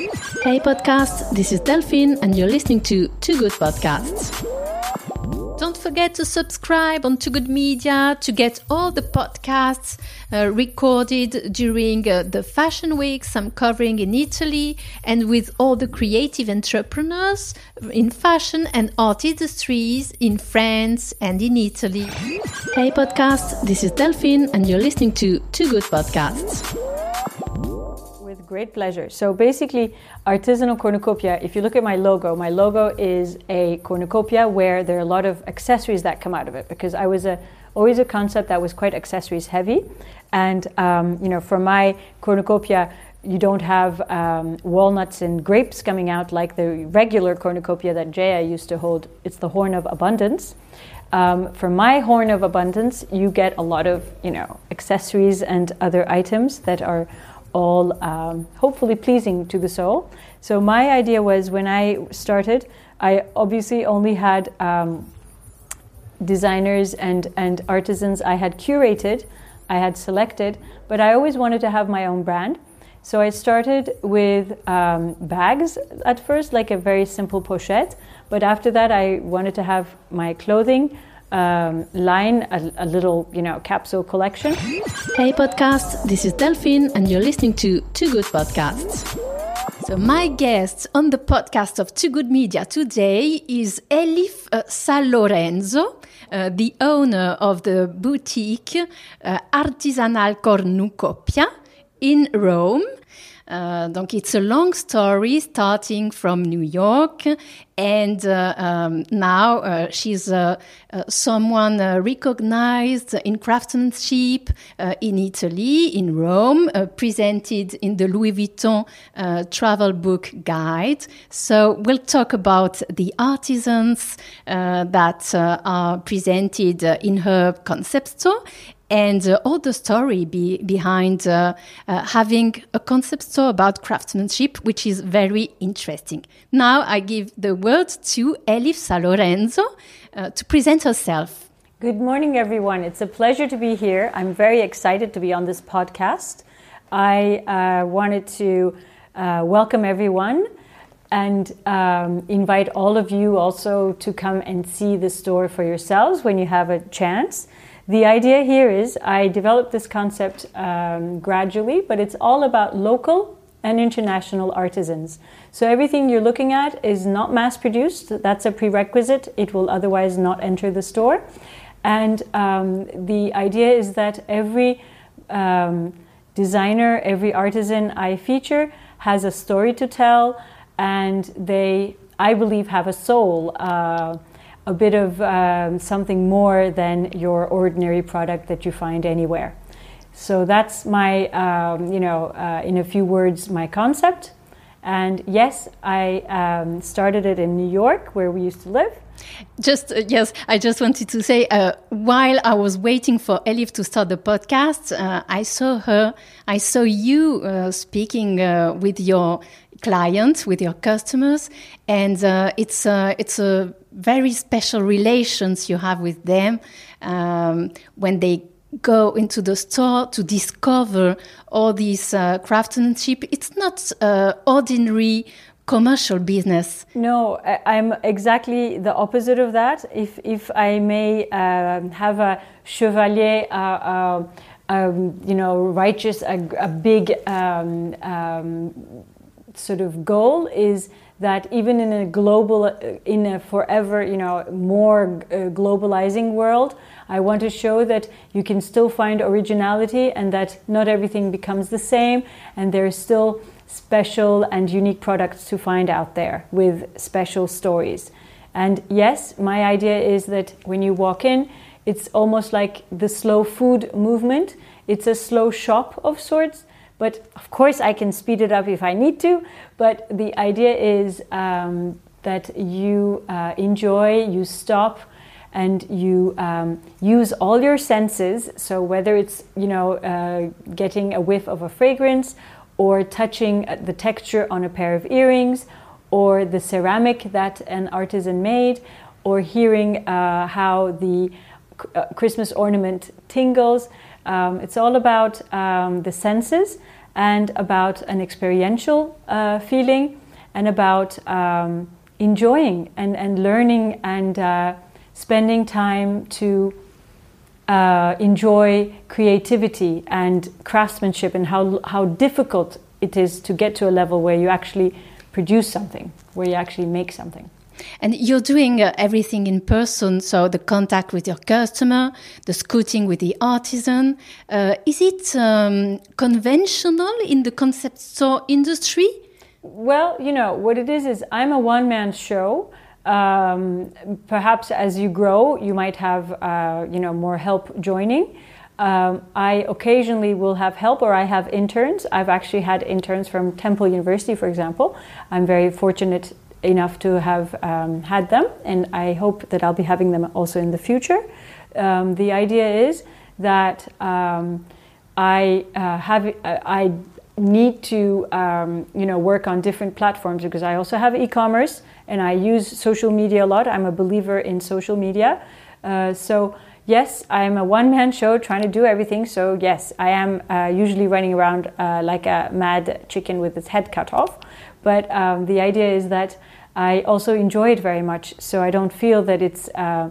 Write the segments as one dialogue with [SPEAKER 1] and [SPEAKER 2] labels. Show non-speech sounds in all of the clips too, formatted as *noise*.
[SPEAKER 1] Hey podcast, this is Delphine and you're listening to Too Good Podcasts. Don't forget to subscribe on Too Good Media to get all the podcasts uh, recorded during uh, the fashion weeks I'm covering in Italy and with all the creative entrepreneurs in fashion and art industries in France and in Italy. Hey podcast, this is Delphine and you're listening to Too Good Podcasts
[SPEAKER 2] great pleasure. So basically, artisanal cornucopia, if you look at my logo, my logo is a cornucopia where there are a lot of accessories that come out of it because I was a, always a concept that was quite accessories heavy. And, um, you know, for my cornucopia, you don't have um, walnuts and grapes coming out like the regular cornucopia that Jaya used to hold. It's the horn of abundance. Um, for my horn of abundance, you get a lot of, you know, accessories and other items that are all um, hopefully pleasing to the soul. So my idea was when I started, I obviously only had um, designers and, and artisans I had curated, I had selected, but I always wanted to have my own brand. So I started with um, bags at first, like a very simple pochette. But after that, I wanted to have my clothing, um, line, a, a, little, you know, capsule collection.
[SPEAKER 1] Hey, podcast, this is Delphine, and you're listening to Two Good Podcasts. So, my guest on the podcast of Two Good Media today is Elif uh, Salorenzo, uh, the owner of the boutique uh, Artisanal Cornucopia in Rome. Uh, donc it's a long story starting from New York, and uh, um, now uh, she's uh, uh, someone recognized in craftsmanship in Italy, in Rome, presented in the Louis Vuitton travel book guide. So we'll talk about the artisans that are presented in her concept store and uh, all the story be, behind uh, uh, having a concept store about craftsmanship, which is very interesting. Now I give the word to Elif Salorenzo uh, to present herself.
[SPEAKER 2] Good morning, everyone. It's a pleasure to be here. I'm very excited to be on this podcast. I uh, wanted to uh, welcome everyone and um, invite all of you also to come and see the store for yourselves when you have a chance. The idea here is I developed this concept um, gradually, but it's all about local and international artisans. So everything you're looking at is not mass produced. That's a prerequisite. It will otherwise not enter the store. And um, the idea is that every um, designer, every artisan I feature has a story to tell, and they, I believe, have a soul. Uh, a bit of um, something more than your ordinary product that you find anywhere. So that's my, um, you know, uh, in a few words, my concept. And yes, I um, started it in New York, where we used to live.
[SPEAKER 1] Just uh, yes, I just wanted to say uh, while I was waiting for Elif to start the podcast, uh, I saw her, I saw you uh, speaking uh, with your clients, with your customers, and uh, it's it's a very special relations you have with them um, when they go into the store to discover all this uh, craftsmanship. It's not uh, ordinary commercial business.
[SPEAKER 2] No, I'm exactly the opposite of that. If if I may uh, have a chevalier, uh, uh, um, you know, righteous, a, a big um, um, sort of goal is that even in a global, in a forever, you know, more uh, globalizing world, I want to show that you can still find originality and that not everything becomes the same, and there's still special and unique products to find out there with special stories. And yes, my idea is that when you walk in, it's almost like the slow food movement. It's a slow shop of sorts but of course, I can speed it up if I need to. But the idea is um, that you uh, enjoy, you stop, and you um, use all your senses. So whether it's you know uh, getting a whiff of a fragrance, or touching the texture on a pair of earrings, or the ceramic that an artisan made, or hearing uh, how the uh, Christmas ornament tingles. Um, it's all about um, the senses and about an experiential uh, feeling and about um, enjoying and, and learning and uh, spending time to uh, enjoy creativity and craftsmanship and how, how difficult it is to get to a level where you actually produce something, where you actually make something.
[SPEAKER 1] And you're doing uh, everything in person, so the contact with your customer, the scouting with the artisan. Uh, is it um, conventional in the concept store industry?
[SPEAKER 2] Well, you know, what it is is I'm a one man show. Um, perhaps as you grow, you might have, uh, you know, more help joining. Um, I occasionally will have help or I have interns. I've actually had interns from Temple University, for example. I'm very fortunate enough to have um, had them, and I hope that I'll be having them also in the future. Um, the idea is that um, I uh, have uh, I need to um, you know work on different platforms because I also have e-commerce and I use social media a lot. I'm a believer in social media, uh, so yes, I'm a one man show trying to do everything. So, yes, I am uh, usually running around uh, like a mad chicken with its head cut off. But um, the idea is that I also enjoy it very much, so I don't feel that it's uh,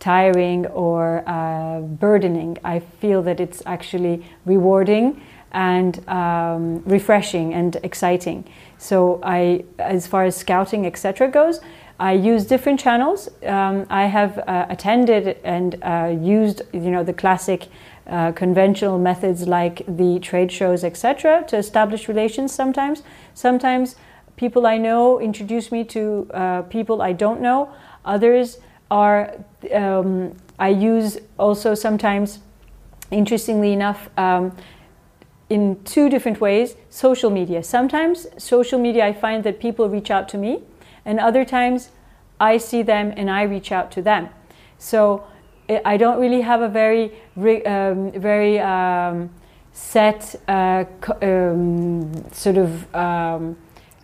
[SPEAKER 2] tiring or uh, burdening. I feel that it's actually rewarding and um, refreshing and exciting. So I, as far as scouting, etc., goes, I use different channels. Um, I have uh, attended and uh, used, you know, the classic uh, conventional methods like the trade shows, etc., to establish relations. Sometimes, sometimes people I know introduce me to uh, people I don't know. Others are, um, I use also sometimes, interestingly enough, um, in two different ways social media. Sometimes, social media, I find that people reach out to me, and other times, I see them and I reach out to them. So, I don't really have a very, um, very um, set uh, um, sort of um,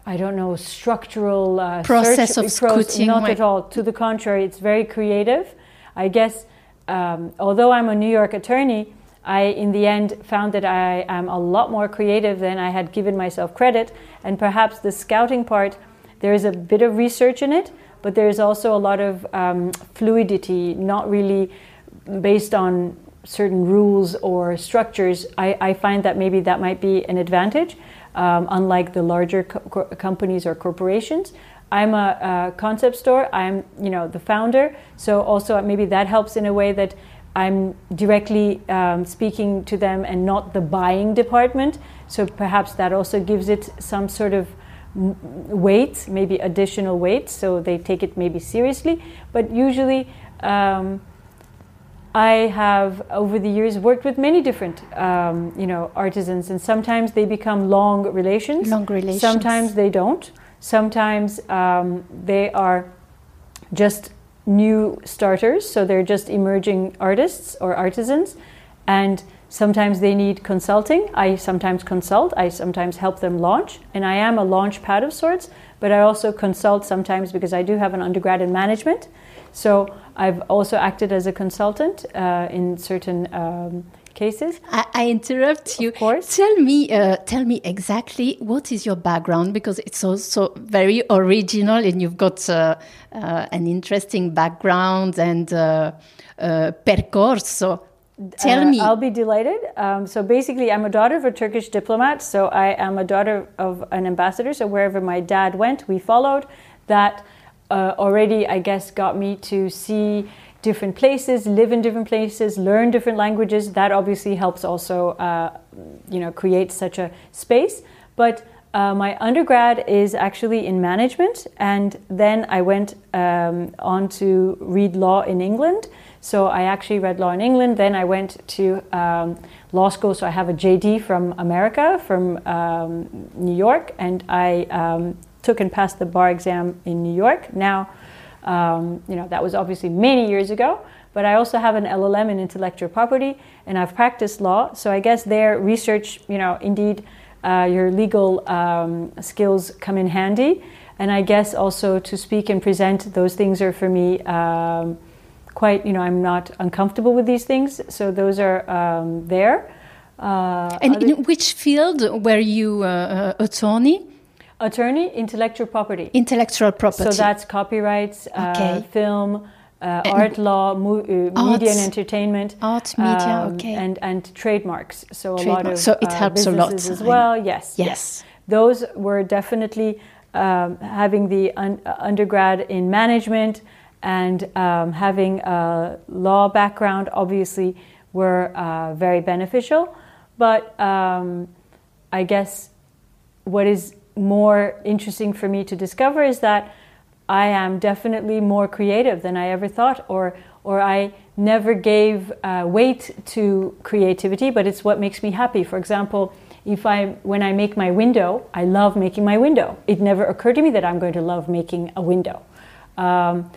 [SPEAKER 2] I don't know, structural uh,
[SPEAKER 1] process of scouting.
[SPEAKER 2] Not at all. To the contrary, it's very creative. I guess, um, although I'm a New York attorney, I, in the end, found that I am a lot more creative than I had given myself credit. And perhaps the scouting part, there is a bit of research in it, but there is also a lot of um, fluidity, not really based on certain rules or structures. I, I find that maybe that might be an advantage um, unlike the larger co- companies or corporations. I'm a, a, concept store. I'm, you know, the founder. So also maybe that helps in a way that I'm directly um, speaking to them and not the buying department. So perhaps that also gives it some sort of weight, maybe additional weight, so they take it maybe seriously. But usually. Um, I have over the years worked with many different, um, you know, artisans, and sometimes they become long relations.
[SPEAKER 1] Long relations.
[SPEAKER 2] Sometimes they don't. Sometimes um, they are just new starters, so they're just emerging artists or artisans, and sometimes they need consulting. I sometimes consult. I sometimes help them launch, and I am a launch pad of sorts. But I also consult sometimes because I do have an undergrad in management. So I've also acted as a consultant uh, in certain um, cases.
[SPEAKER 1] I, I, interrupt you.
[SPEAKER 2] Of course.
[SPEAKER 1] Tell me, uh, tell me exactly what is your background because it's also very original, and you've got uh, uh an interesting background and uh, uh, percorso. Tell me.
[SPEAKER 2] I'll be delighted. Um, so basically, I'm a daughter of a Turkish diplomat. So I am a daughter of an ambassador. So wherever my dad went, we followed that uh, already, I guess, got me to see different places, live in different places, learn different languages. That obviously helps also, uh, you know, create such a space. But uh, my undergrad is actually in management, and then I went um, on to read law in England. So I actually read law in England. Then I went to um, law school. So I have a JD from America, from um, New York, and I um, took and passed the bar exam in New York. Now, um, you know, that was obviously many years ago, but I also have an LLM in intellectual property and I've practiced law. So I guess there, research, you know, indeed, uh, your legal um, skills come in handy. And I guess also to speak and present, those things are for me um, quite, you know, I'm not uncomfortable with these things. So those are um, there. Uh,
[SPEAKER 1] And in which field were you uh, uh, attorney?
[SPEAKER 2] Attorney, intellectual property.
[SPEAKER 1] Intellectual property.
[SPEAKER 2] So that's copyrights,
[SPEAKER 1] Okay.
[SPEAKER 2] uh, film, uh, art law, mo- uh, media and entertainment,
[SPEAKER 1] Art, media,
[SPEAKER 2] um,
[SPEAKER 1] okay.
[SPEAKER 2] and and trademarks. So a lot of
[SPEAKER 1] So it
[SPEAKER 2] uh,
[SPEAKER 1] helps a lot.
[SPEAKER 2] as
[SPEAKER 1] I-
[SPEAKER 2] well. Yes,
[SPEAKER 1] Yes.
[SPEAKER 2] Those were definitely um, having the un- uh, undergrad in management and um, having a law background. Obviously, were uh, very beneficial. But um, I guess what is more interesting for me to discover is that I am definitely more creative than I ever thought, or or I never gave uh, weight to creativity, but it's what makes me happy. For example, if I when I make my window, I love making my window. It never occurred to me that I'm going to love making a window. Um,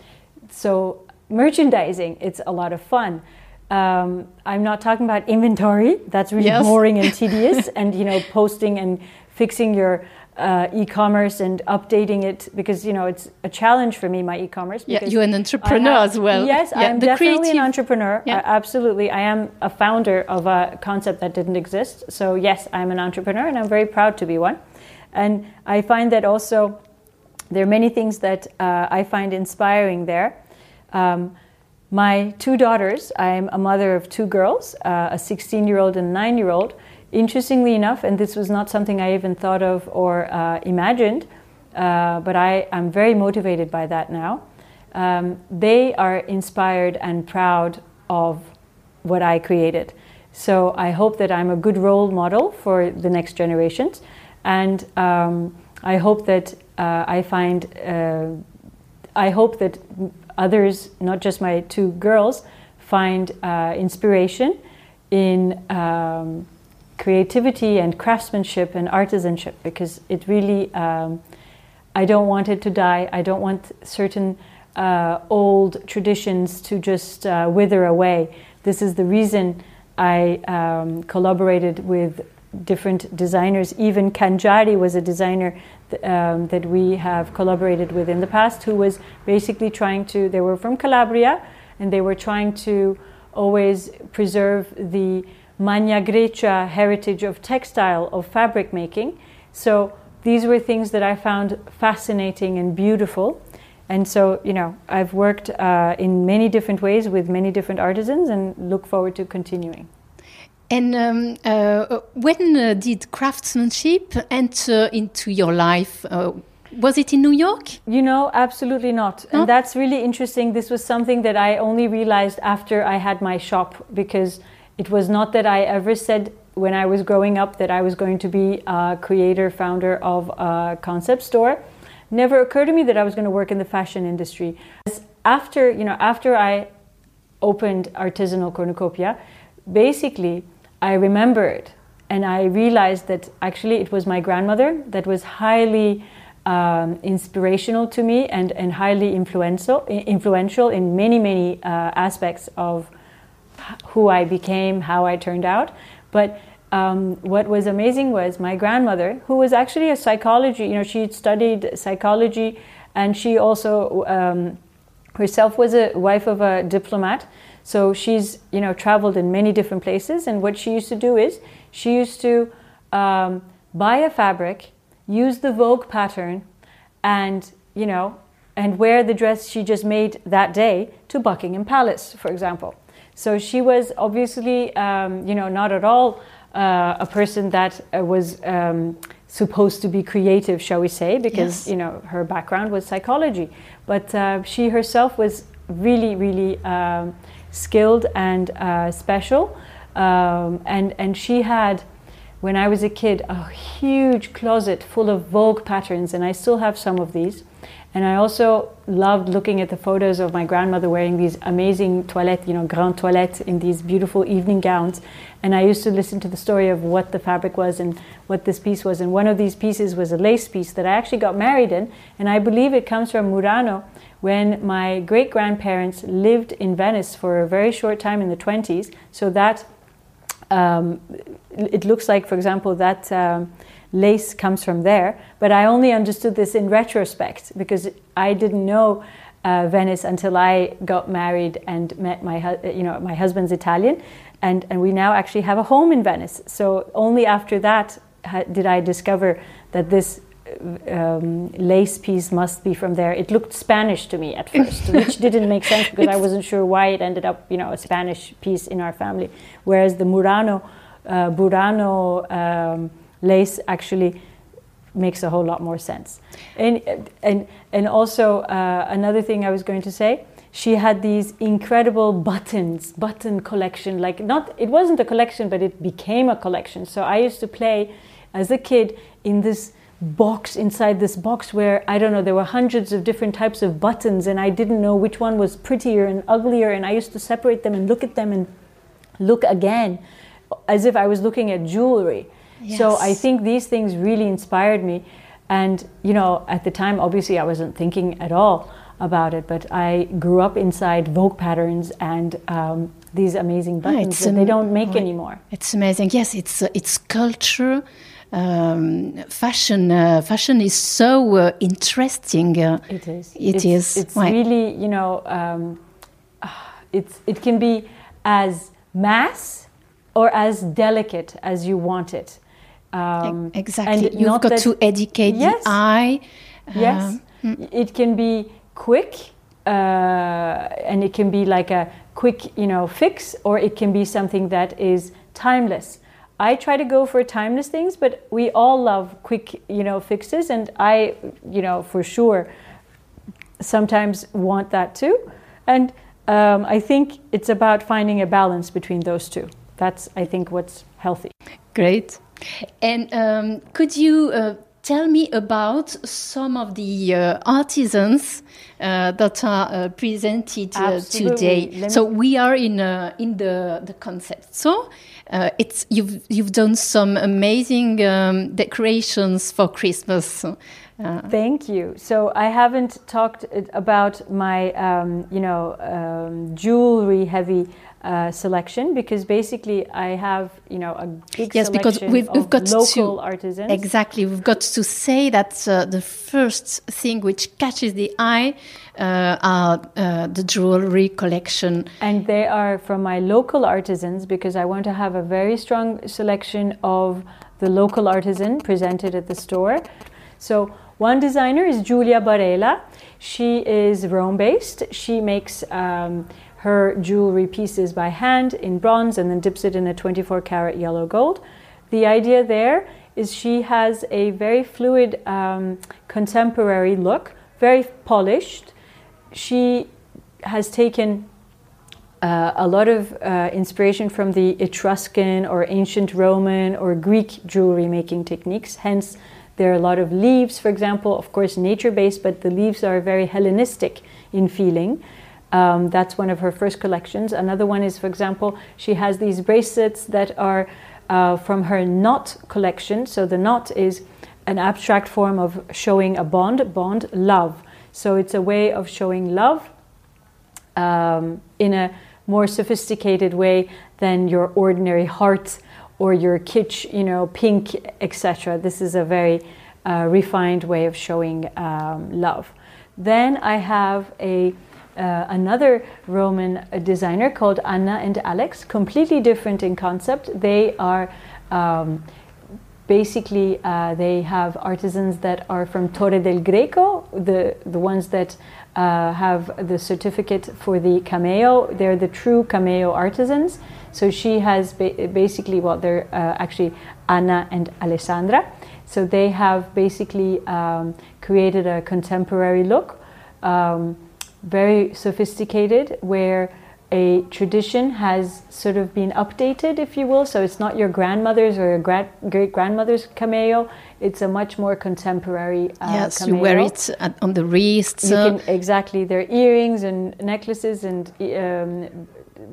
[SPEAKER 2] so merchandising, it's a lot of fun. Um, I'm not talking about inventory. That's really
[SPEAKER 1] Yes.
[SPEAKER 2] boring and *laughs* tedious, and you know, posting and fixing your uh, e-commerce and updating it because you know it's a challenge for me my e-commerce.
[SPEAKER 1] Yeah, you're an entrepreneur
[SPEAKER 2] have-
[SPEAKER 1] as well.
[SPEAKER 2] Yes,
[SPEAKER 1] Yeah,
[SPEAKER 2] I'm
[SPEAKER 1] the
[SPEAKER 2] definitely
[SPEAKER 1] creative-
[SPEAKER 2] an entrepreneur.
[SPEAKER 1] Yeah.
[SPEAKER 2] Uh, absolutely, I am a founder of a concept that didn't exist. So yes, I'm an entrepreneur, and I'm very proud to be one. And I find that also there are many things that uh, I find inspiring there. Um, my two daughters, I'm a mother of two girls, uh, a 16 year old and a 9 year old. Interestingly enough, and this was not something I even thought of or uh, imagined, uh, but I am very motivated by that now. Um, they are inspired and proud of what I created. So I hope that I'm a good role model for the next generations. And um, I hope that uh, I find, uh, I hope that others, not just my two girls, find uh, inspiration in um, creativity and craftsmanship and artisanship because it really, um, I don't want it to die. I don't want certain uh, old traditions to just uh, wither away. This is the reason I um, collaborated with different designers. Even Kanjari was a designer um, that we have collaborated with in the past who was basically trying to, they were from Calabria and they were trying to always preserve the Magna Grecia heritage of textile, of fabric making. So these were things that I found fascinating and beautiful. And so, you know, I've worked uh, in many different ways with many different artisans and look forward to continuing.
[SPEAKER 1] And um, uh, when uh, did craftsmanship enter into your life? Uh, was it in New York?
[SPEAKER 2] You know, absolutely not.
[SPEAKER 1] No?
[SPEAKER 2] And that's really interesting. This was something that I only realized after I had my shop because it was not that I ever said when I was growing up that I was going to be a creator, founder of a concept store. Never occurred to me that I was going to work in the fashion industry. After, you know, after I opened artisanal cornucopia, basically I remembered and I realized that actually it was my grandmother that was highly um, inspirational to me and, and highly influential, influential in many, many uh, aspects of who I became, how I turned out. But um, what was amazing was my grandmother, who was actually a psychology, you know, she studied psychology and she also um, herself was a wife of a diplomat. So she's, you know, traveled in many different places. And what she used to do is she used to um, buy a fabric, use the Vogue pattern, and, you know, and wear the dress she just made that day to Buckingham Palace, for example. So she was obviously, um, you know, not at all uh, a person that uh, was um, supposed to be creative, shall we say, because
[SPEAKER 1] Yes.
[SPEAKER 2] you know her background was psychology. But uh, she herself was really, really um, skilled and uh, special, um, and and she had. When I was a kid, a huge closet full of Vogue patterns, and I still have some of these. And I also loved looking at the photos of my grandmother wearing these amazing toilettes, you know, grand toilettes in these beautiful evening gowns. And I used to listen to the story of what the fabric was and what this piece was. And one of these pieces was a lace piece that I actually got married in. And I believe it comes from Murano when my great grandparents lived in Venice for a very short time in the 20s. So that um, it looks like, for example, that um, lace comes from there. But I only understood this in retrospect because I didn't know uh, Venice until I got married and met my, hu- you know, my husband's Italian. and and we now actually have a home in Venice. So only after that ha- did I discover that this um, lace piece must be from there. It looked Spanish to me at first, *laughs* which didn't make sense because I wasn't sure why it ended up, you know, a Spanish piece in our family. Whereas the Murano, uh, Burano um, lace actually makes a whole lot more sense. And and and also uh, another thing I was going to say. She had these incredible buttons, button collection. Like not, it wasn't a collection, but it became a collection. So I used to play as a kid in this box inside this box where I don't know there were hundreds of different types of buttons and I didn't know which one was prettier and uglier and I used to separate them and look at them and look again as if I was looking at jewelry.
[SPEAKER 1] Yes.
[SPEAKER 2] So I think these things really inspired me and you know at the time obviously I wasn't thinking at all about it but I grew up inside Vogue patterns and um, these amazing buttons
[SPEAKER 1] it's
[SPEAKER 2] that they don't make
[SPEAKER 1] right.
[SPEAKER 2] anymore.
[SPEAKER 1] It's amazing. Yes, it's uh, it's culture. Um, fashion, uh, fashion is so uh, interesting. Uh,
[SPEAKER 2] It is.
[SPEAKER 1] It
[SPEAKER 2] it's,
[SPEAKER 1] is,
[SPEAKER 2] It's
[SPEAKER 1] right.
[SPEAKER 2] really, you know, um, it's it can be as mass or as delicate as you want it. Um,
[SPEAKER 1] exactly.
[SPEAKER 2] and
[SPEAKER 1] You've got
[SPEAKER 2] that-
[SPEAKER 1] to educate
[SPEAKER 2] Yes.
[SPEAKER 1] the eye.
[SPEAKER 2] Yes,
[SPEAKER 1] Um,
[SPEAKER 2] it can be quick, uh, and it can be like a quick, you know, fix, or it can be something that is timeless. I try to go for timeless things, but we all love quick, you know, fixes, and I, you know, for sure, sometimes want that too. And um, I think it's about finding a balance between those two. That's, I think, what's healthy.
[SPEAKER 1] Great. And um, could you uh, tell me about some of the uh, artisans uh, that are uh, presented uh, today?
[SPEAKER 2] Let
[SPEAKER 1] So we are in uh, in the the concept. So uh, it's you've you've done some amazing um, decorations for Christmas.
[SPEAKER 2] Thank you. So I haven't talked about my, um, you know, um, jewelry-heavy uh, selection because basically I have, you know, a big
[SPEAKER 1] Yes, because we've- we've
[SPEAKER 2] of
[SPEAKER 1] got to-
[SPEAKER 2] artisans.
[SPEAKER 1] Exactly. We've got to say that uh, the first thing which catches the eye uh, are uh, the jewelry collection.
[SPEAKER 2] And they are from my local artisans because I want to have a very strong selection of the local artisan presented at the store. So one designer is Giulia Barella. She is Rome based. She makes um, her jewelry pieces by hand in bronze and then dips it in a 24 karat yellow gold. The idea there is she has a very fluid um, contemporary look, very polished. She has taken uh, a lot of uh, inspiration from the Etruscan or ancient Roman or Greek jewelry making techniques. Hence, there are a lot of leaves, for example, of course, nature based, but the leaves are very Hellenistic in feeling. Um, that's one of her first collections. Another one is, for example, she has these bracelets that are uh, from her knot collection. So the knot is an abstract form of showing a bond, bond, love. So it's a way of showing love um, in a more sophisticated way than your ordinary heart or your kitsch, you know, pink, etc. This is a very uh, refined way of showing um, love. Then I have a uh, another Roman designer called Anna and Alex, completely different in concept. They are um, basically uh, they have artisans that are from Torre del Greco, the the ones that uh, have the certificate for the cameo. They're the true cameo artisans. So she has ba- basically well, they're uh, actually Anna and Alessandra. So they have basically um, created a contemporary look, um, very sophisticated, where a tradition has sort of been updated, if you will. So it's not your grandmother's or your gra- great grandmother's cameo. It's a much more contemporary uh,
[SPEAKER 1] yes,
[SPEAKER 2] cameo.
[SPEAKER 1] you wear it on the wrists.
[SPEAKER 2] You
[SPEAKER 1] uh,
[SPEAKER 2] can exactly. There are earrings and necklaces and um,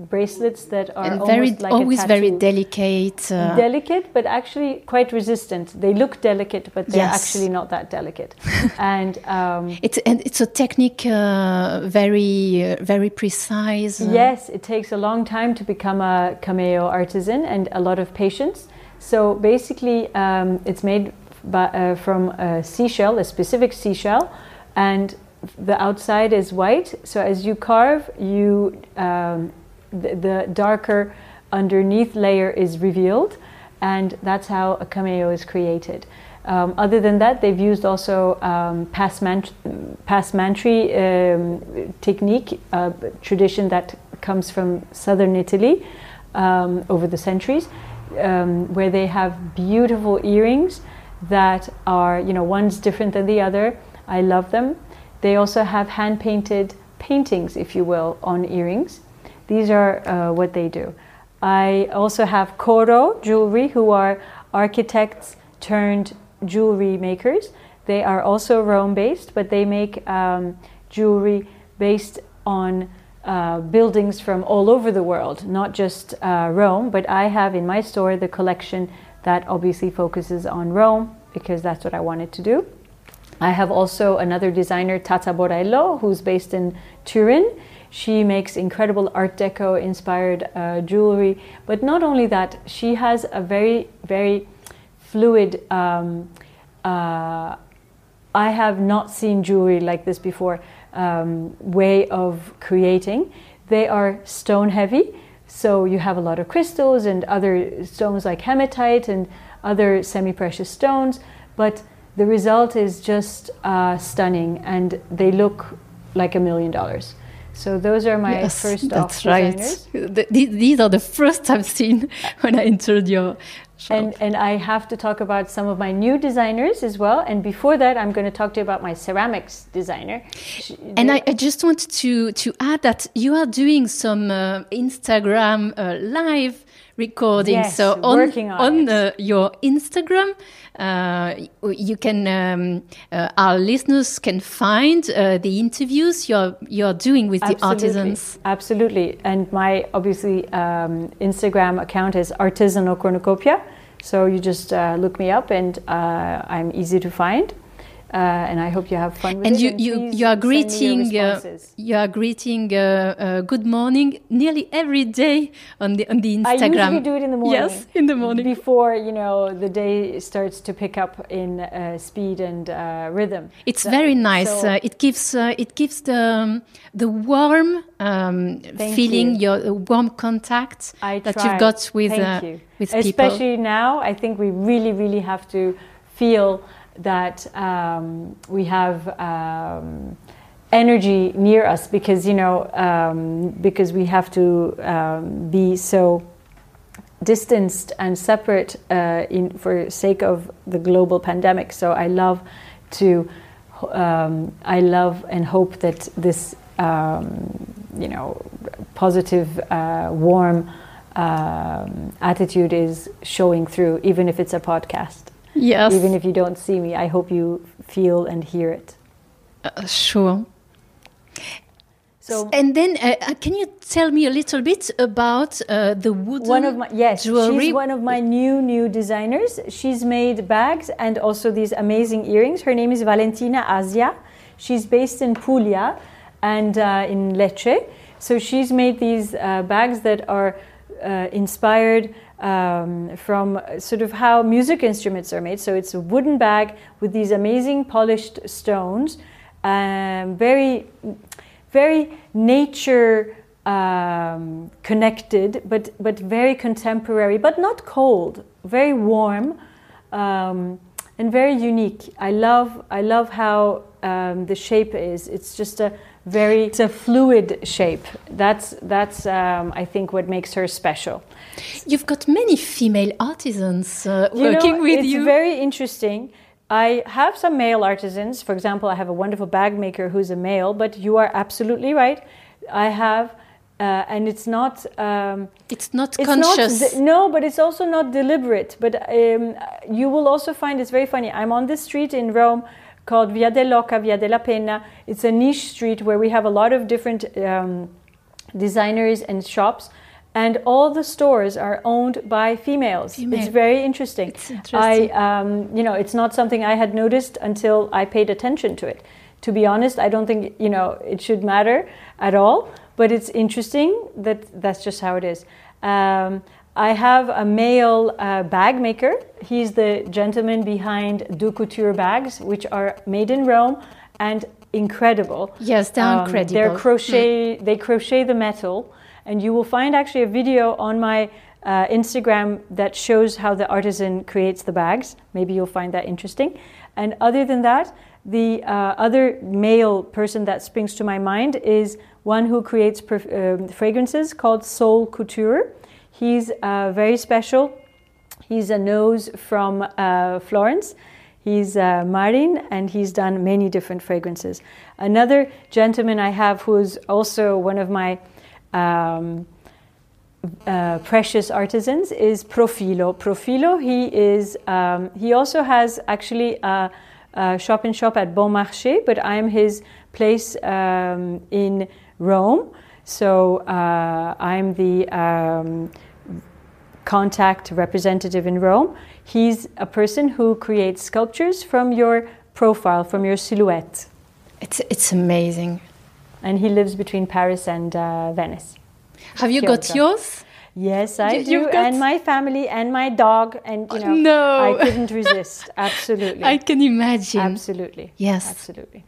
[SPEAKER 2] bracelets that are
[SPEAKER 1] very
[SPEAKER 2] like
[SPEAKER 1] always very delicate. Uh,
[SPEAKER 2] delicate, but actually quite resistant. They look delicate, but they're
[SPEAKER 1] Yes.
[SPEAKER 2] actually not that delicate. *laughs* and um,
[SPEAKER 1] it's and it's a technique uh, very uh, very precise.
[SPEAKER 2] Yes, it takes a long time to become a cameo artisan and a lot of patience. So basically, um, it's made by, uh, from a seashell, a specific seashell, and the outside is white. So as you carve, you um, the, darker underneath layer is revealed, and that's how a cameo is created. Um, other than that, they've used also um, passementerie um, technique, a tradition that comes from southern Italy um, over the centuries, um, where they have beautiful earrings that are, you know, one's different than the other. I love them. They also have hand painted paintings, if you will, on earrings. These are uh, what they do. I also have Coro jewelry, who are architects turned jewelry makers. They are also Rome based, but they make um, jewelry based on uh, buildings from all over the world, not just uh, Rome. But I have in my store the collection that obviously focuses on Rome because that's what I wanted to do. I have also another designer, Tata Borello, who's based in Turin. She makes incredible Art Deco inspired uh, jewelry. But not only that, she has a very, very fluid. Um, uh, I have not seen jewelry like this before. Um, way of creating. They are stone heavy, so you have a lot of crystals and other stones like hematite and other semi precious stones, but the result is just uh, stunning and they look like a million dollars. So those are my
[SPEAKER 1] yes,
[SPEAKER 2] first
[SPEAKER 1] that's
[SPEAKER 2] right.
[SPEAKER 1] The, these are the first I've seen *laughs* when I entered your shop.
[SPEAKER 2] And, and I have to talk about some of my new designers as well. And before that, I'm going to talk to you about my ceramics designer.
[SPEAKER 1] And I, I just wanted to, to add that you are doing some uh, Instagram uh, live recording.
[SPEAKER 2] Yes,
[SPEAKER 1] so on,
[SPEAKER 2] on,
[SPEAKER 1] on uh, your Instagram, uh, you can um, uh, our listeners can find uh, the interviews you're you're doing with
[SPEAKER 2] Absolutely.
[SPEAKER 1] the artisans.
[SPEAKER 2] Absolutely, and my obviously um, Instagram account is artisanal cornucopia. So you just uh, look me up, and uh, I'm easy to find. Uh, and I hope you have fun with
[SPEAKER 1] and
[SPEAKER 2] it.
[SPEAKER 1] You,
[SPEAKER 2] and
[SPEAKER 1] you, you are greeting, uh, you are greeting uh, uh, good morning nearly every day on the on the Instagram.
[SPEAKER 2] I usually do it in the morning.
[SPEAKER 1] Yes, in the morning
[SPEAKER 2] before you know the day starts to pick up in uh, speed and uh, rhythm.
[SPEAKER 1] It's so, very nice. So it gives it gives the um, the warm um, feeling,
[SPEAKER 2] you.
[SPEAKER 1] your warm contact
[SPEAKER 2] I
[SPEAKER 1] that
[SPEAKER 2] try.
[SPEAKER 1] you've got with
[SPEAKER 2] Thank
[SPEAKER 1] with
[SPEAKER 2] Especially
[SPEAKER 1] people.
[SPEAKER 2] Especially now, I think we really, really have to feel that um, we have um, energy near us because you know um, because we have to um, be so distanced and separate uh, in for sake of the global pandemic. So I love to um, I love and hope that this um, you know positive, uh, warm attitude is showing through, even if it's a podcast.
[SPEAKER 1] Yes.
[SPEAKER 2] Even if you don't see me, I hope you feel and hear it.
[SPEAKER 1] Uh, sure. So, and then, uh, uh, can you tell me a little bit about uh, the wooden
[SPEAKER 2] one of my yes,
[SPEAKER 1] jewelry?
[SPEAKER 2] she's one of my new new designers. She's made bags and also these amazing earrings. Her name is Valentina Asia. She's based in Puglia and uh, in Lecce. So she's made these uh, bags that are inspired um, from sort of how music instruments are made. So it's a wooden bag with these amazing polished stones, um, very, very nature um, connected, but but very contemporary, but not cold, very warm. Um, and very unique. I love I love how um, the shape is. It's just a very it's a fluid shape. That's that's um, I think what makes her special.
[SPEAKER 1] You've got many female artisans uh,
[SPEAKER 2] you
[SPEAKER 1] working
[SPEAKER 2] know,
[SPEAKER 1] with
[SPEAKER 2] it's
[SPEAKER 1] you.
[SPEAKER 2] It's very interesting. I have some male artisans. For example, I have a wonderful bag maker who's a male. But you are absolutely right. I have. Uh, and it's not um,
[SPEAKER 1] it's not
[SPEAKER 2] it's
[SPEAKER 1] conscious
[SPEAKER 2] not no but it's also not deliberate but um, you will also find it's very funny i'm on this street in rome called via dell'oca via della penna it's a niche street where we have a lot of different um, designers and shops and all the stores are owned by females.
[SPEAKER 1] Female.
[SPEAKER 2] It's very interesting.
[SPEAKER 1] It's interesting.
[SPEAKER 2] I, um, you know, it's not something I had noticed until I paid attention to it. To be honest, I don't think you know it should matter at all. But it's interesting that that's just how it is. Um, I have a male uh, bag maker. He's the gentleman behind Du Couture bags, which are made in Rome and incredible.
[SPEAKER 1] Yes, they're
[SPEAKER 2] Um,
[SPEAKER 1] incredible.
[SPEAKER 2] They're crochet. They crochet the metal And you will find actually a video on my uh, Instagram that shows how the artisan creates the bags. Maybe you'll find that interesting. And other than that, the uh, other male person that springs to my mind is one who creates perf- um, fragrances called Soul Couture. He's uh, very special. He's a nose from uh, Florence. He's uh, Marin and he's done many different fragrances. Another gentleman I have who's also one of my um, uh, precious artisans is Profilo. Profilo, he is um, he also has actually a, a, shop in shop at Bon Marché, but I'm his place um, in Rome. So uh, I'm the um, contact representative in Rome. He's a person who creates sculptures from your profile, from your silhouette.
[SPEAKER 1] It's, it's amazing.
[SPEAKER 2] And he lives between Paris and uh, Venice.
[SPEAKER 1] Have you got yours?
[SPEAKER 2] Yes, I you, do, and my family and my dog, and you know,
[SPEAKER 1] no.
[SPEAKER 2] I couldn't resist. *laughs* Absolutely,
[SPEAKER 1] I can imagine.
[SPEAKER 2] Absolutely,
[SPEAKER 1] yes,
[SPEAKER 2] absolutely.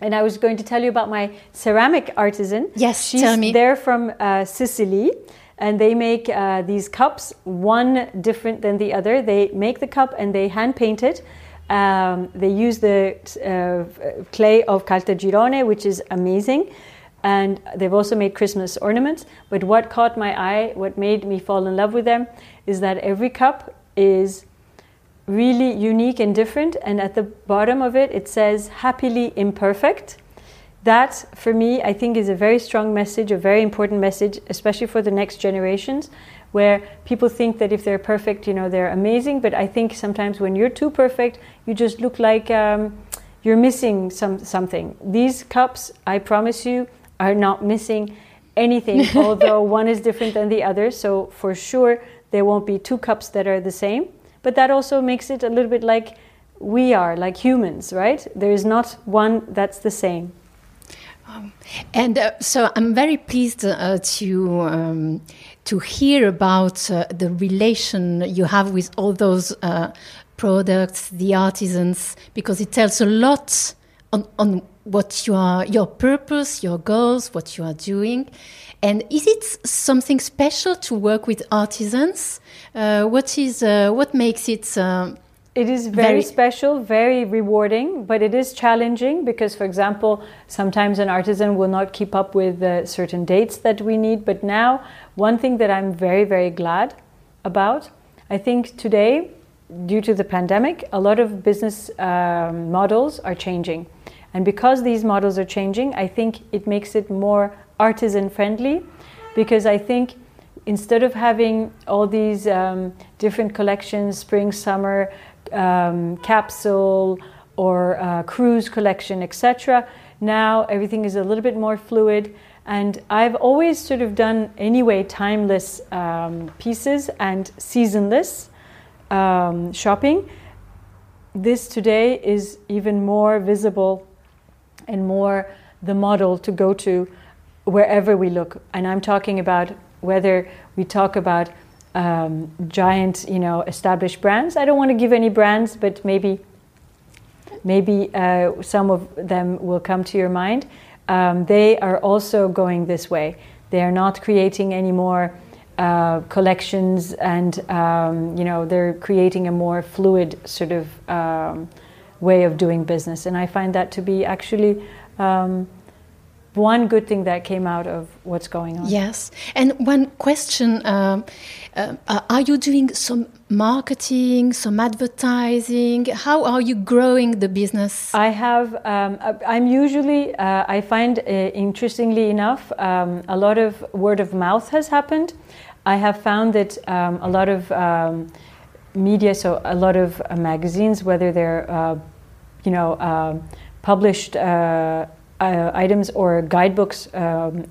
[SPEAKER 2] And I was going to tell you about my ceramic artisan.
[SPEAKER 1] Yes,
[SPEAKER 2] She's,
[SPEAKER 1] tell me.
[SPEAKER 2] They're from uh, Sicily, and they make uh, these cups, one different than the other. They make the cup and they hand paint it. Um, they use the uh, clay of Caltagirone, which is amazing and they've also made Christmas ornaments. But what caught my eye, what made me fall in love with them, is that every cup is really unique and different, and at the bottom of it, it says happily imperfect. That, for me, I think is a very strong message, a very important message, especially for the next generations, where people think that if they're perfect, you know, they're amazing. But I think sometimes when you're too perfect, you just look like um, you're missing some something. These cups, I promise you, are not missing anything, *laughs* although one is different than the other. So for sure, there won't be two cups that are the same. But that also makes it a little bit like we are, like humans, right? There is not one that's the same.
[SPEAKER 1] Um, and uh, so I'm very pleased uh, to um, to hear about uh, the relation you have with all those uh, products, the artisans, because it tells a lot on, on what you are, your purpose, your goals, what you are doing. And is it something special to work with artisans? Uh, what is uh, what makes it? Uh,
[SPEAKER 2] it is very, very, special, very rewarding, but it is challenging because, for example, sometimes an artisan will not keep up with uh, certain dates that we need. But now, one thing that I'm very, very glad about, I think today, due to the pandemic, a lot of business um, models are changing. And because these models are changing, I think it makes it more artisan friendly because I think instead of having all these um, different collections, spring, summer, um, capsule, or uh, cruise collection, etc., now everything is a little bit more fluid. And I've always sort of done, anyway, timeless um, pieces and seasonless um, shopping. This today is even more visible and more the model to go to wherever we look. And I'm talking about whether we talk about um, giant, you know, established brands. I don't want to give any brands, but maybe maybe uh, some of them will come to your mind. Um, they are also going this way. They are not creating any more uh, collections, and um, you know, they're creating a more fluid sort of um, way of doing business. And I find that to be actually um, one good thing that came out of what's going on.
[SPEAKER 1] Yes. And one question uh, uh, Are you doing some marketing, some advertising? How are you growing the business?
[SPEAKER 2] I have, um, I'm usually, uh, I find uh, interestingly enough, um, a lot of word of mouth has happened. I have found that um, a lot of um, media, so a lot of uh, magazines, whether they're, uh, you know, uh, published uh, items or guidebooks, um,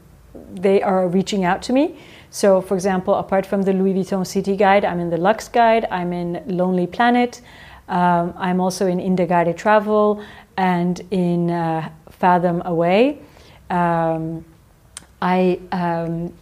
[SPEAKER 2] they are reaching out to me. So, for example, apart from the Louis Vuitton City Guide, I'm in the Luxe Guide, I'm in Lonely Planet, um, I'm also in Indagare Travel and in uh, Fathom Away. Um, I um,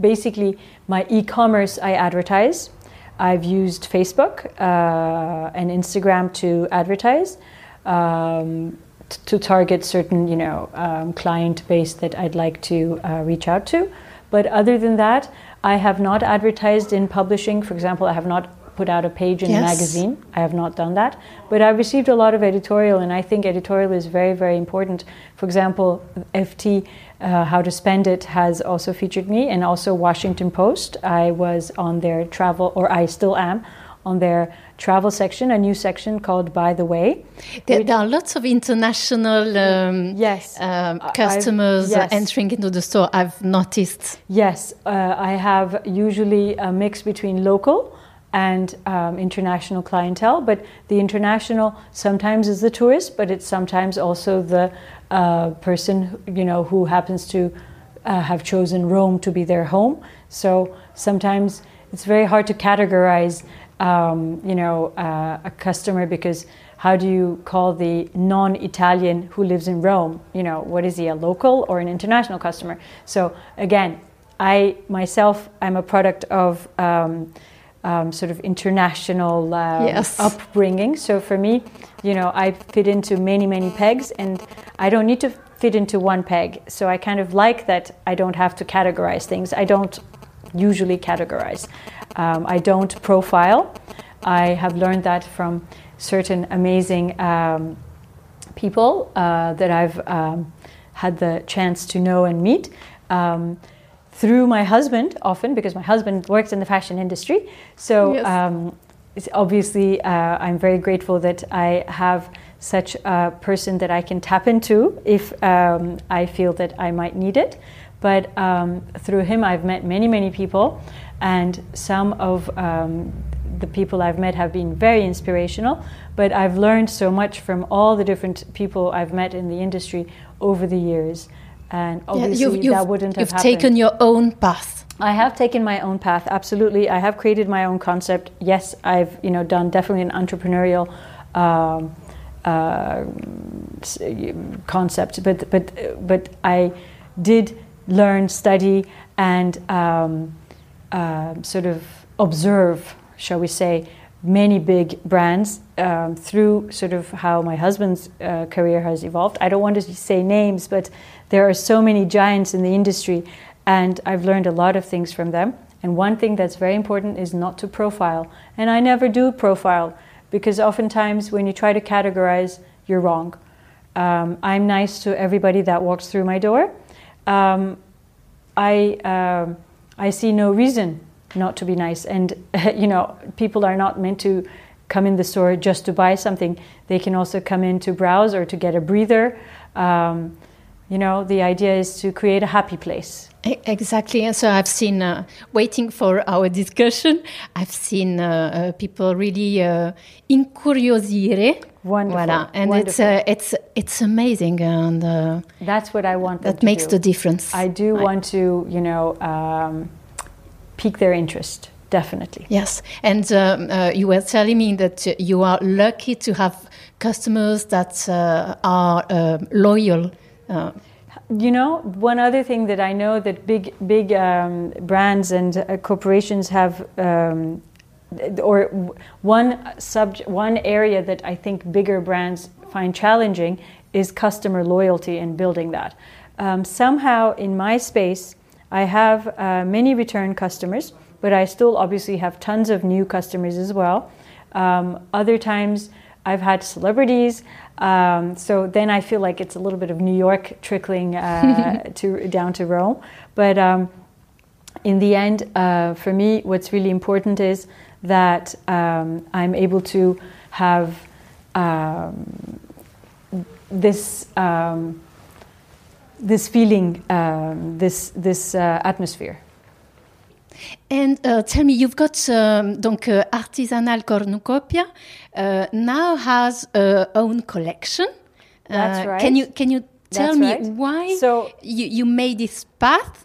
[SPEAKER 2] basically my e-commerce I advertise. I've used Facebook uh, and Instagram to advertise um, to target certain, you know, um, client base that I'd like to uh, reach out to. But other than that, I have not advertised in publishing. For example, I have not put out a page in
[SPEAKER 1] Yes.
[SPEAKER 2] a magazine. I have not done that. But I've received a lot of editorial, and I think editorial is very, very important. For example, FT, uh, How to Spend It, has also featured me, and also Washington Post. I was on their travel, or I still am, on their travel section, a new section called By the Way.
[SPEAKER 1] There, there are lots of international um,
[SPEAKER 2] Yes.
[SPEAKER 1] um, customers uh,
[SPEAKER 2] yes.
[SPEAKER 1] entering into the store. I've noticed.
[SPEAKER 2] Yes, uh, I have usually a mix between local and um, international clientele, but the international sometimes is the tourist, but it's sometimes also the uh, person you know who happens to uh, have chosen Rome to be their home. So sometimes it's very hard to categorize, um, you know, uh, a customer because how do you call the non-Italian who lives in Rome? You know, what is he, a local or an international customer? So again, I myself, I'm a product of um, um, sort of international um,
[SPEAKER 1] Yes.
[SPEAKER 2] upbringing. So for me, you know, I fit into many, many pegs, and I don't need to fit into one peg. So I kind of like that I don't have to categorize things. I don't usually categorize. Um, I don't profile. I have learned that from certain amazing um, people uh, that I've um, had the chance to know and meet. Um, through my husband, often because my husband works in the fashion industry. So
[SPEAKER 1] Yes.
[SPEAKER 2] um, it's obviously, uh, I'm very grateful that I have such a person that I can tap into if um, I feel that I might need it. But um, through him, I've met many, many people, and some of um, the people I've met have been very inspirational. But I've learned so much from all the different people I've met in the industry over the years. And
[SPEAKER 1] Yeah,
[SPEAKER 2] obviously,
[SPEAKER 1] you've you've,
[SPEAKER 2] that wouldn't have
[SPEAKER 1] you've
[SPEAKER 2] happened.
[SPEAKER 1] taken your own path.
[SPEAKER 2] I have taken my own path, absolutely. I have created my own concept. Yes, I've you know done definitely an entrepreneurial um, uh, concept, but but but I did learn, study, and um, uh, sort of observe, shall we say, many big brands um, through sort of how my husband's uh, career has evolved. I don't want to say names, but there are so many giants in the industry, and I've learned a lot of things from them. And one thing that's very important is not to profile. And I never do profile because oftentimes when you try to categorize, you're wrong. Um, I'm nice to everybody that walks through my door. Um, I um, I see no reason not to be nice, and *laughs* you know, people are not meant to come in the store just to buy something. They can also come in to browse or to get a breather. Um, you know, the idea is to create a happy place.
[SPEAKER 1] Exactly. And so I've seen, uh, waiting for our *laughs* discussion, I've seen uh, uh, people really uh, incuriosire.
[SPEAKER 2] Wonderful,
[SPEAKER 1] Voilà. And it's, uh, it's, it's amazing. And uh,
[SPEAKER 2] That's what I want.
[SPEAKER 1] That makes
[SPEAKER 2] do.
[SPEAKER 1] the difference.
[SPEAKER 2] I do
[SPEAKER 1] I-
[SPEAKER 2] want to, you know, um, pique their interest. Definitely.
[SPEAKER 1] Yes, and um, uh, you were telling me that uh, you are lucky to have customers that uh, are uh, loyal. Uh,
[SPEAKER 2] You know, one other thing that I know that big big um, brands and uh, corporations have, um, or one subject, one area that I think bigger brands find challenging is customer loyalty and building that. Um, somehow, in my space, I have uh, many return customers, but I still obviously have tons of new customers as well. Um, other times, I've had celebrities, um, so then I feel like it's a little bit of New York trickling uh, *laughs* to down to Rome. But um, in the end, uh, for me, what's really important is that um, I'm able to have um, this um, this feeling, um, this this uh, atmosphere.
[SPEAKER 1] And uh, tell me, you've got um, donc uh, artisanal cornucopia uh, now has a own collection.
[SPEAKER 2] That's
[SPEAKER 1] Uh,
[SPEAKER 2] right.
[SPEAKER 1] Can you can you tell
[SPEAKER 2] That's
[SPEAKER 1] me
[SPEAKER 2] right.
[SPEAKER 1] why
[SPEAKER 2] So-
[SPEAKER 1] you, you made this path?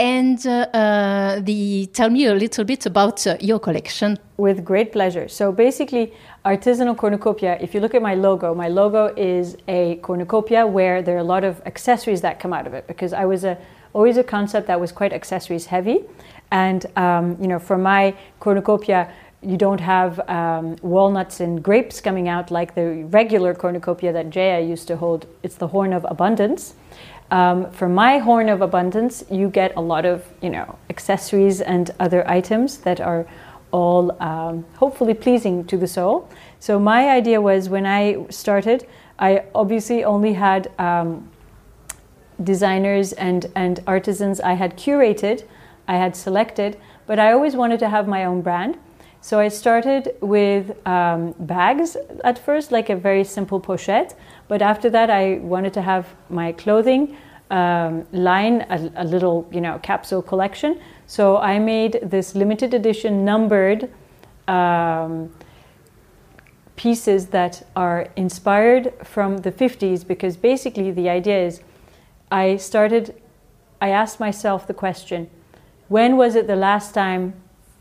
[SPEAKER 1] And uh, uh, the tell me a little bit about uh, your collection.
[SPEAKER 2] With great pleasure. So basically, artisanal cornucopia, if you look at my logo, my logo is a cornucopia where there are a lot of accessories that come out of it because I was a, always a concept that was quite accessories heavy. And, um, you know, for my cornucopia, you don't have um, walnuts and grapes coming out like the regular cornucopia that Jaya used to hold. It's the horn of abundance. Um, for my horn of abundance, you get a lot of you know accessories and other items that are all um, hopefully pleasing to the soul. So my idea was when I started, I obviously only had um, designers and and artisans I had curated, I had selected, but I always wanted to have my own brand. So I started with um, bags at first, like a very simple pochette. But after that, I wanted to have my clothing um, line, a, a, little, you know, capsule collection. So I made this limited edition numbered um, pieces that are inspired from the 50s because basically the idea is I started, I asked myself the question when was it the last time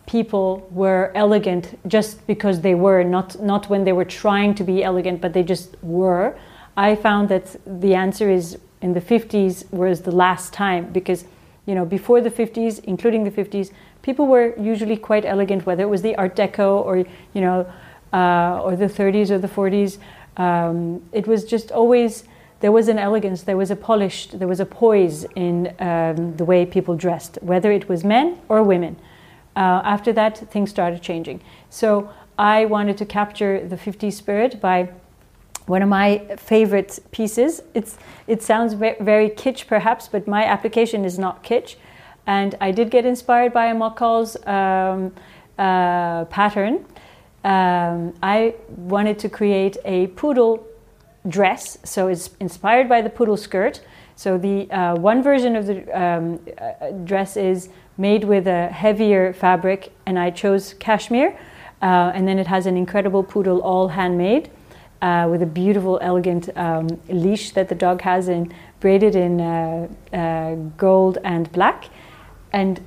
[SPEAKER 2] people were elegant just because they were, not, not when they were trying to be elegant, but they just were. I found that the answer is in the 50s was the last time because, you know, before the 50s, including the 50s, people were usually quite elegant, whether it was the Art Deco or, you know, uh, or the 30s or the 40s. Um, it was just always there was an elegance, there was a polished, there was a poise in um, the way people dressed, whether it was men or women. Uh, after that, things started changing. So I wanted to capture the 50s spirit by one of my favorite pieces. It's, it sounds very kitsch perhaps, but my application is not kitsch. And I did get inspired by a um, uh, pattern. Um, I wanted to create a poodle dress, so it's inspired by the poodle skirt. So the uh, one version of the um, uh, dress is made with a heavier fabric, and I chose cashmere. Uh, and then it has an incredible poodle, all handmade, uh, with a beautiful, elegant um, leash that the dog has in braided in uh, uh, gold and black. And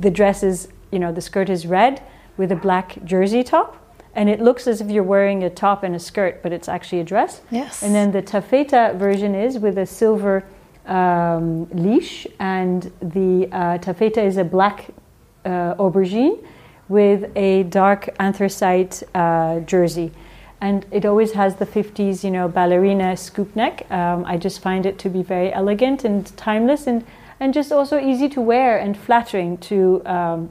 [SPEAKER 2] the dress is, you know, the skirt is red with a black jersey top. And it looks as if you're wearing a top and a skirt, but it's actually a dress.
[SPEAKER 1] Yes.
[SPEAKER 2] And then the taffeta version is with a silver um, leash, and the uh, taffeta is a black uh, aubergine with a dark anthracite uh, jersey. And it always has the 50s, you know, ballerina scoop neck. Um, I just find it to be very elegant and timeless and, and just also easy to wear and flattering to um,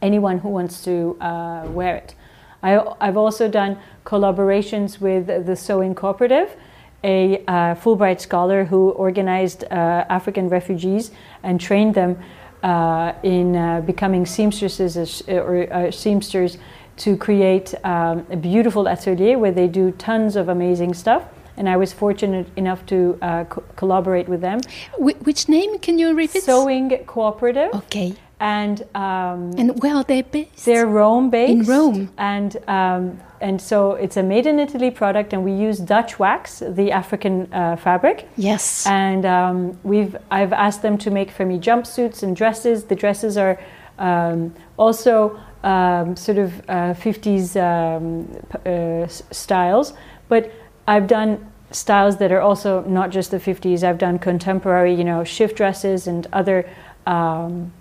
[SPEAKER 2] anyone who wants to uh, wear it. I, I've also done collaborations with the Sewing Cooperative a uh, Fulbright scholar who organized uh, African refugees and trained them uh, in uh, becoming seamstresses or uh, seamsters to create um, a beautiful atelier where they do tons of amazing stuff. And I was fortunate enough to uh, co- collaborate with them.
[SPEAKER 1] Wh- which name can you repeat?
[SPEAKER 2] Sewing Cooperative.
[SPEAKER 1] Okay
[SPEAKER 2] and um,
[SPEAKER 1] and where are they based?
[SPEAKER 2] They're Rome based
[SPEAKER 1] in Rome,
[SPEAKER 2] and um, and so it's a made in Italy product, and we use Dutch wax, the African uh, fabric.
[SPEAKER 1] Yes,
[SPEAKER 2] and um, we've I've asked them to make for me jumpsuits and dresses. The dresses are um, also um, sort of uh, 50s um, uh, styles, but I've done styles that are also not just the 50s. I've done contemporary, you know, shift dresses and other um,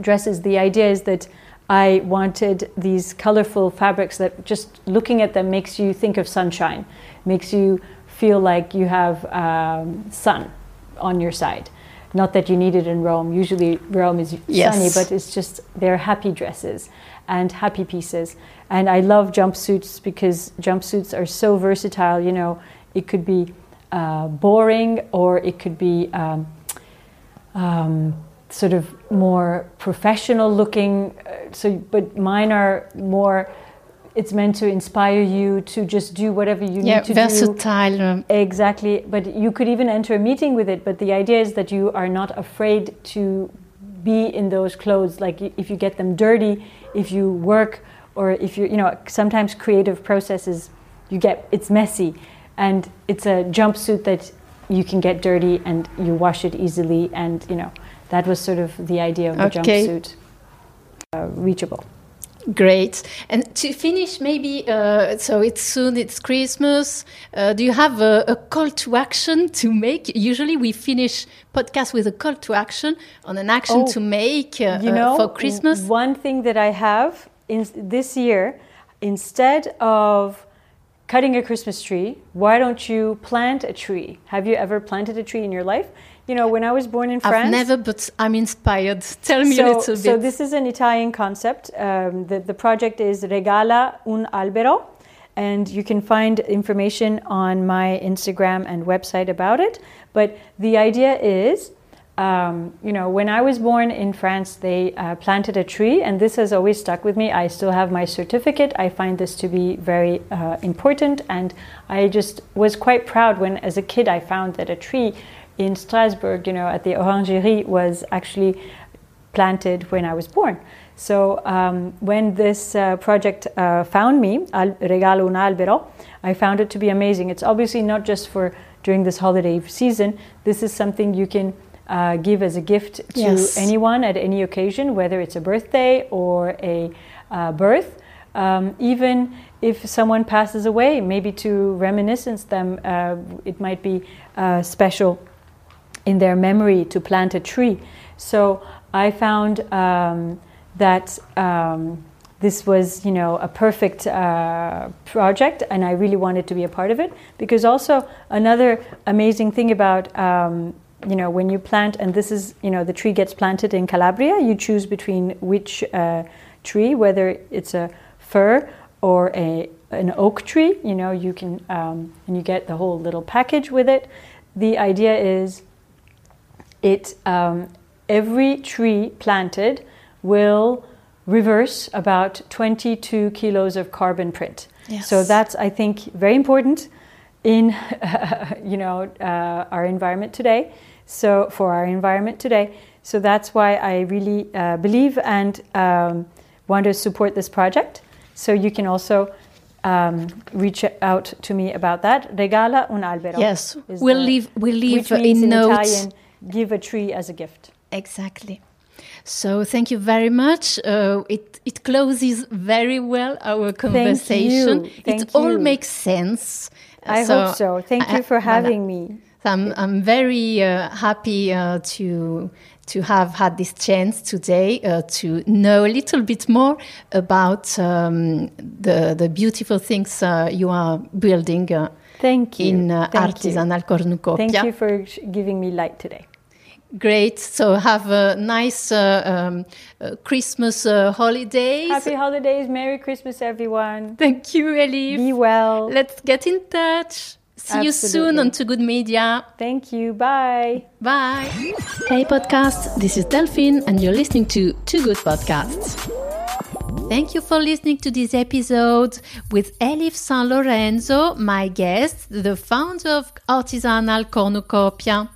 [SPEAKER 2] dresses, the idea is that I wanted these colorful fabrics that just looking at them makes you think of sunshine, makes you feel like you have um, sun on your side. Not that you need it in Rome. Usually Rome is
[SPEAKER 1] yes.
[SPEAKER 2] sunny, but it's just they're happy dresses and happy pieces. And I love jumpsuits because jumpsuits are so versatile. You know, it could be uh, boring or it could be um, um, sort of more professional looking. Uh, so, but mine are more. It's meant to inspire you to just do whatever you
[SPEAKER 1] yeah,
[SPEAKER 2] need to
[SPEAKER 1] versatile.
[SPEAKER 2] do.
[SPEAKER 1] versatile.
[SPEAKER 2] Exactly. But you could even enter a meeting with it. But the idea is that you are not afraid to be in those clothes. Like if you get them dirty, if you work, or if you, you know, sometimes creative processes, you get it's messy, and it's a jumpsuit that you can get dirty and you wash it easily, and you know that was sort of the idea of the okay. jumpsuit uh, reachable.
[SPEAKER 1] Great. And to finish, maybe, uh, so it's soon, it's Christmas. Uh, do you have a, a, call to action to make? Usually we finish podcast with a call to action on an action oh, to make uh,
[SPEAKER 2] you know,
[SPEAKER 1] for Christmas.
[SPEAKER 2] One thing that I have in this year, instead of cutting a Christmas tree, why don't you plant a tree? Have you ever planted a tree in your life? You know, when I was born in France,
[SPEAKER 1] I've never, but I'm inspired. Tell me
[SPEAKER 2] so,
[SPEAKER 1] a little bit.
[SPEAKER 2] So this is an Italian concept. Um, the, the project is Regala un albero, and you can find information on my Instagram and website about it. But the idea is um, you know, when I was born in France, they uh, planted a tree, and this has always stuck with me. I still have my certificate. I find this to be very uh, important, and I just was quite proud when, as a kid, I found that a tree in Strasbourg, you know, at the Orangerie, was actually planted when I was born. So um, when this uh, project uh, found me, Al- Regalo un albero, I found it to be amazing. It's obviously not just for during this holiday season. This is something you can uh, give as a gift to
[SPEAKER 1] Yes.
[SPEAKER 2] anyone at any occasion, whether it's a birthday or a uh, birth. Um, even if someone passes away, maybe to reminiscence them, uh, it might be uh, special in their memory to plant a tree. So I found um, that um, this was, you know, a perfect uh, project, and I really wanted to be a part of it. Because also another amazing thing about um, you know when you plant, and this is, you know, the tree gets planted in Calabria. You choose between which uh, tree, whether it's a fir or a an oak tree. You know, you can um, and you get the whole little package with it. The idea is it um, every tree planted will reverse about 22 kilos of carbon print.
[SPEAKER 1] Yes.
[SPEAKER 2] So that's I think very important in *laughs* you know uh, our environment today. So for our environment today. So that's why I really uh, believe and um, want to support this project. So you can also um, reach out to me about that. Regala un albero.
[SPEAKER 1] Yes, we'll
[SPEAKER 2] the-
[SPEAKER 1] leave- we'll leave in
[SPEAKER 2] in
[SPEAKER 1] notes.
[SPEAKER 2] Italian, give a tree as a gift.
[SPEAKER 1] Exactly. So thank you very much. Uh, it it closes very well our conversation.
[SPEAKER 2] Thank you.
[SPEAKER 1] it all makes sense.
[SPEAKER 2] I hope so. Thank
[SPEAKER 1] I-
[SPEAKER 2] you for
[SPEAKER 1] voilà.
[SPEAKER 2] having me.
[SPEAKER 1] I'm I'm very uh, happy uh, to to have had this chance today uh, to know a little bit more about um, the the beautiful things uh, you are building uh,
[SPEAKER 2] Thank you.
[SPEAKER 1] in uh,
[SPEAKER 2] Thank you.
[SPEAKER 1] artisanal cornucopia.
[SPEAKER 2] Thank you for giving me light today.
[SPEAKER 1] Great. So have a nice uh, um, uh, Christmas uh, holidays.
[SPEAKER 2] Happy holidays. Merry Christmas, everyone.
[SPEAKER 1] Thank you, Elif.
[SPEAKER 2] Be well.
[SPEAKER 1] Let's get in touch. See you soon on Too Good Media.
[SPEAKER 2] Thank you. Bye.
[SPEAKER 1] Bye. Hey, podcast. This is Delphine, and you're listening to Too Good Podcasts. Thank you for listening to this episode with Elif San Lorenzo, my guest, the founder of Artisanal Cornucopia.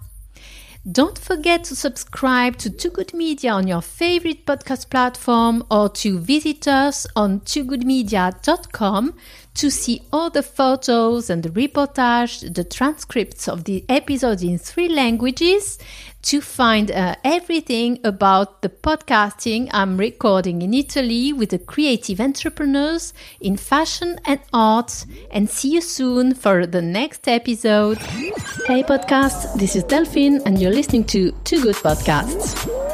[SPEAKER 1] Don't forget to subscribe to Too Good Media on your favorite podcast platform or to visit us on toogoodmedia.com to see all the photos and the reportage, the transcripts of the episodes in three languages, to find uh, everything about the podcasting I'm recording in Italy with the creative entrepreneurs in fashion and art. And see you soon for the next episode. Hey, podcast, this is Delphine, and you're listening to Too Good Podcasts.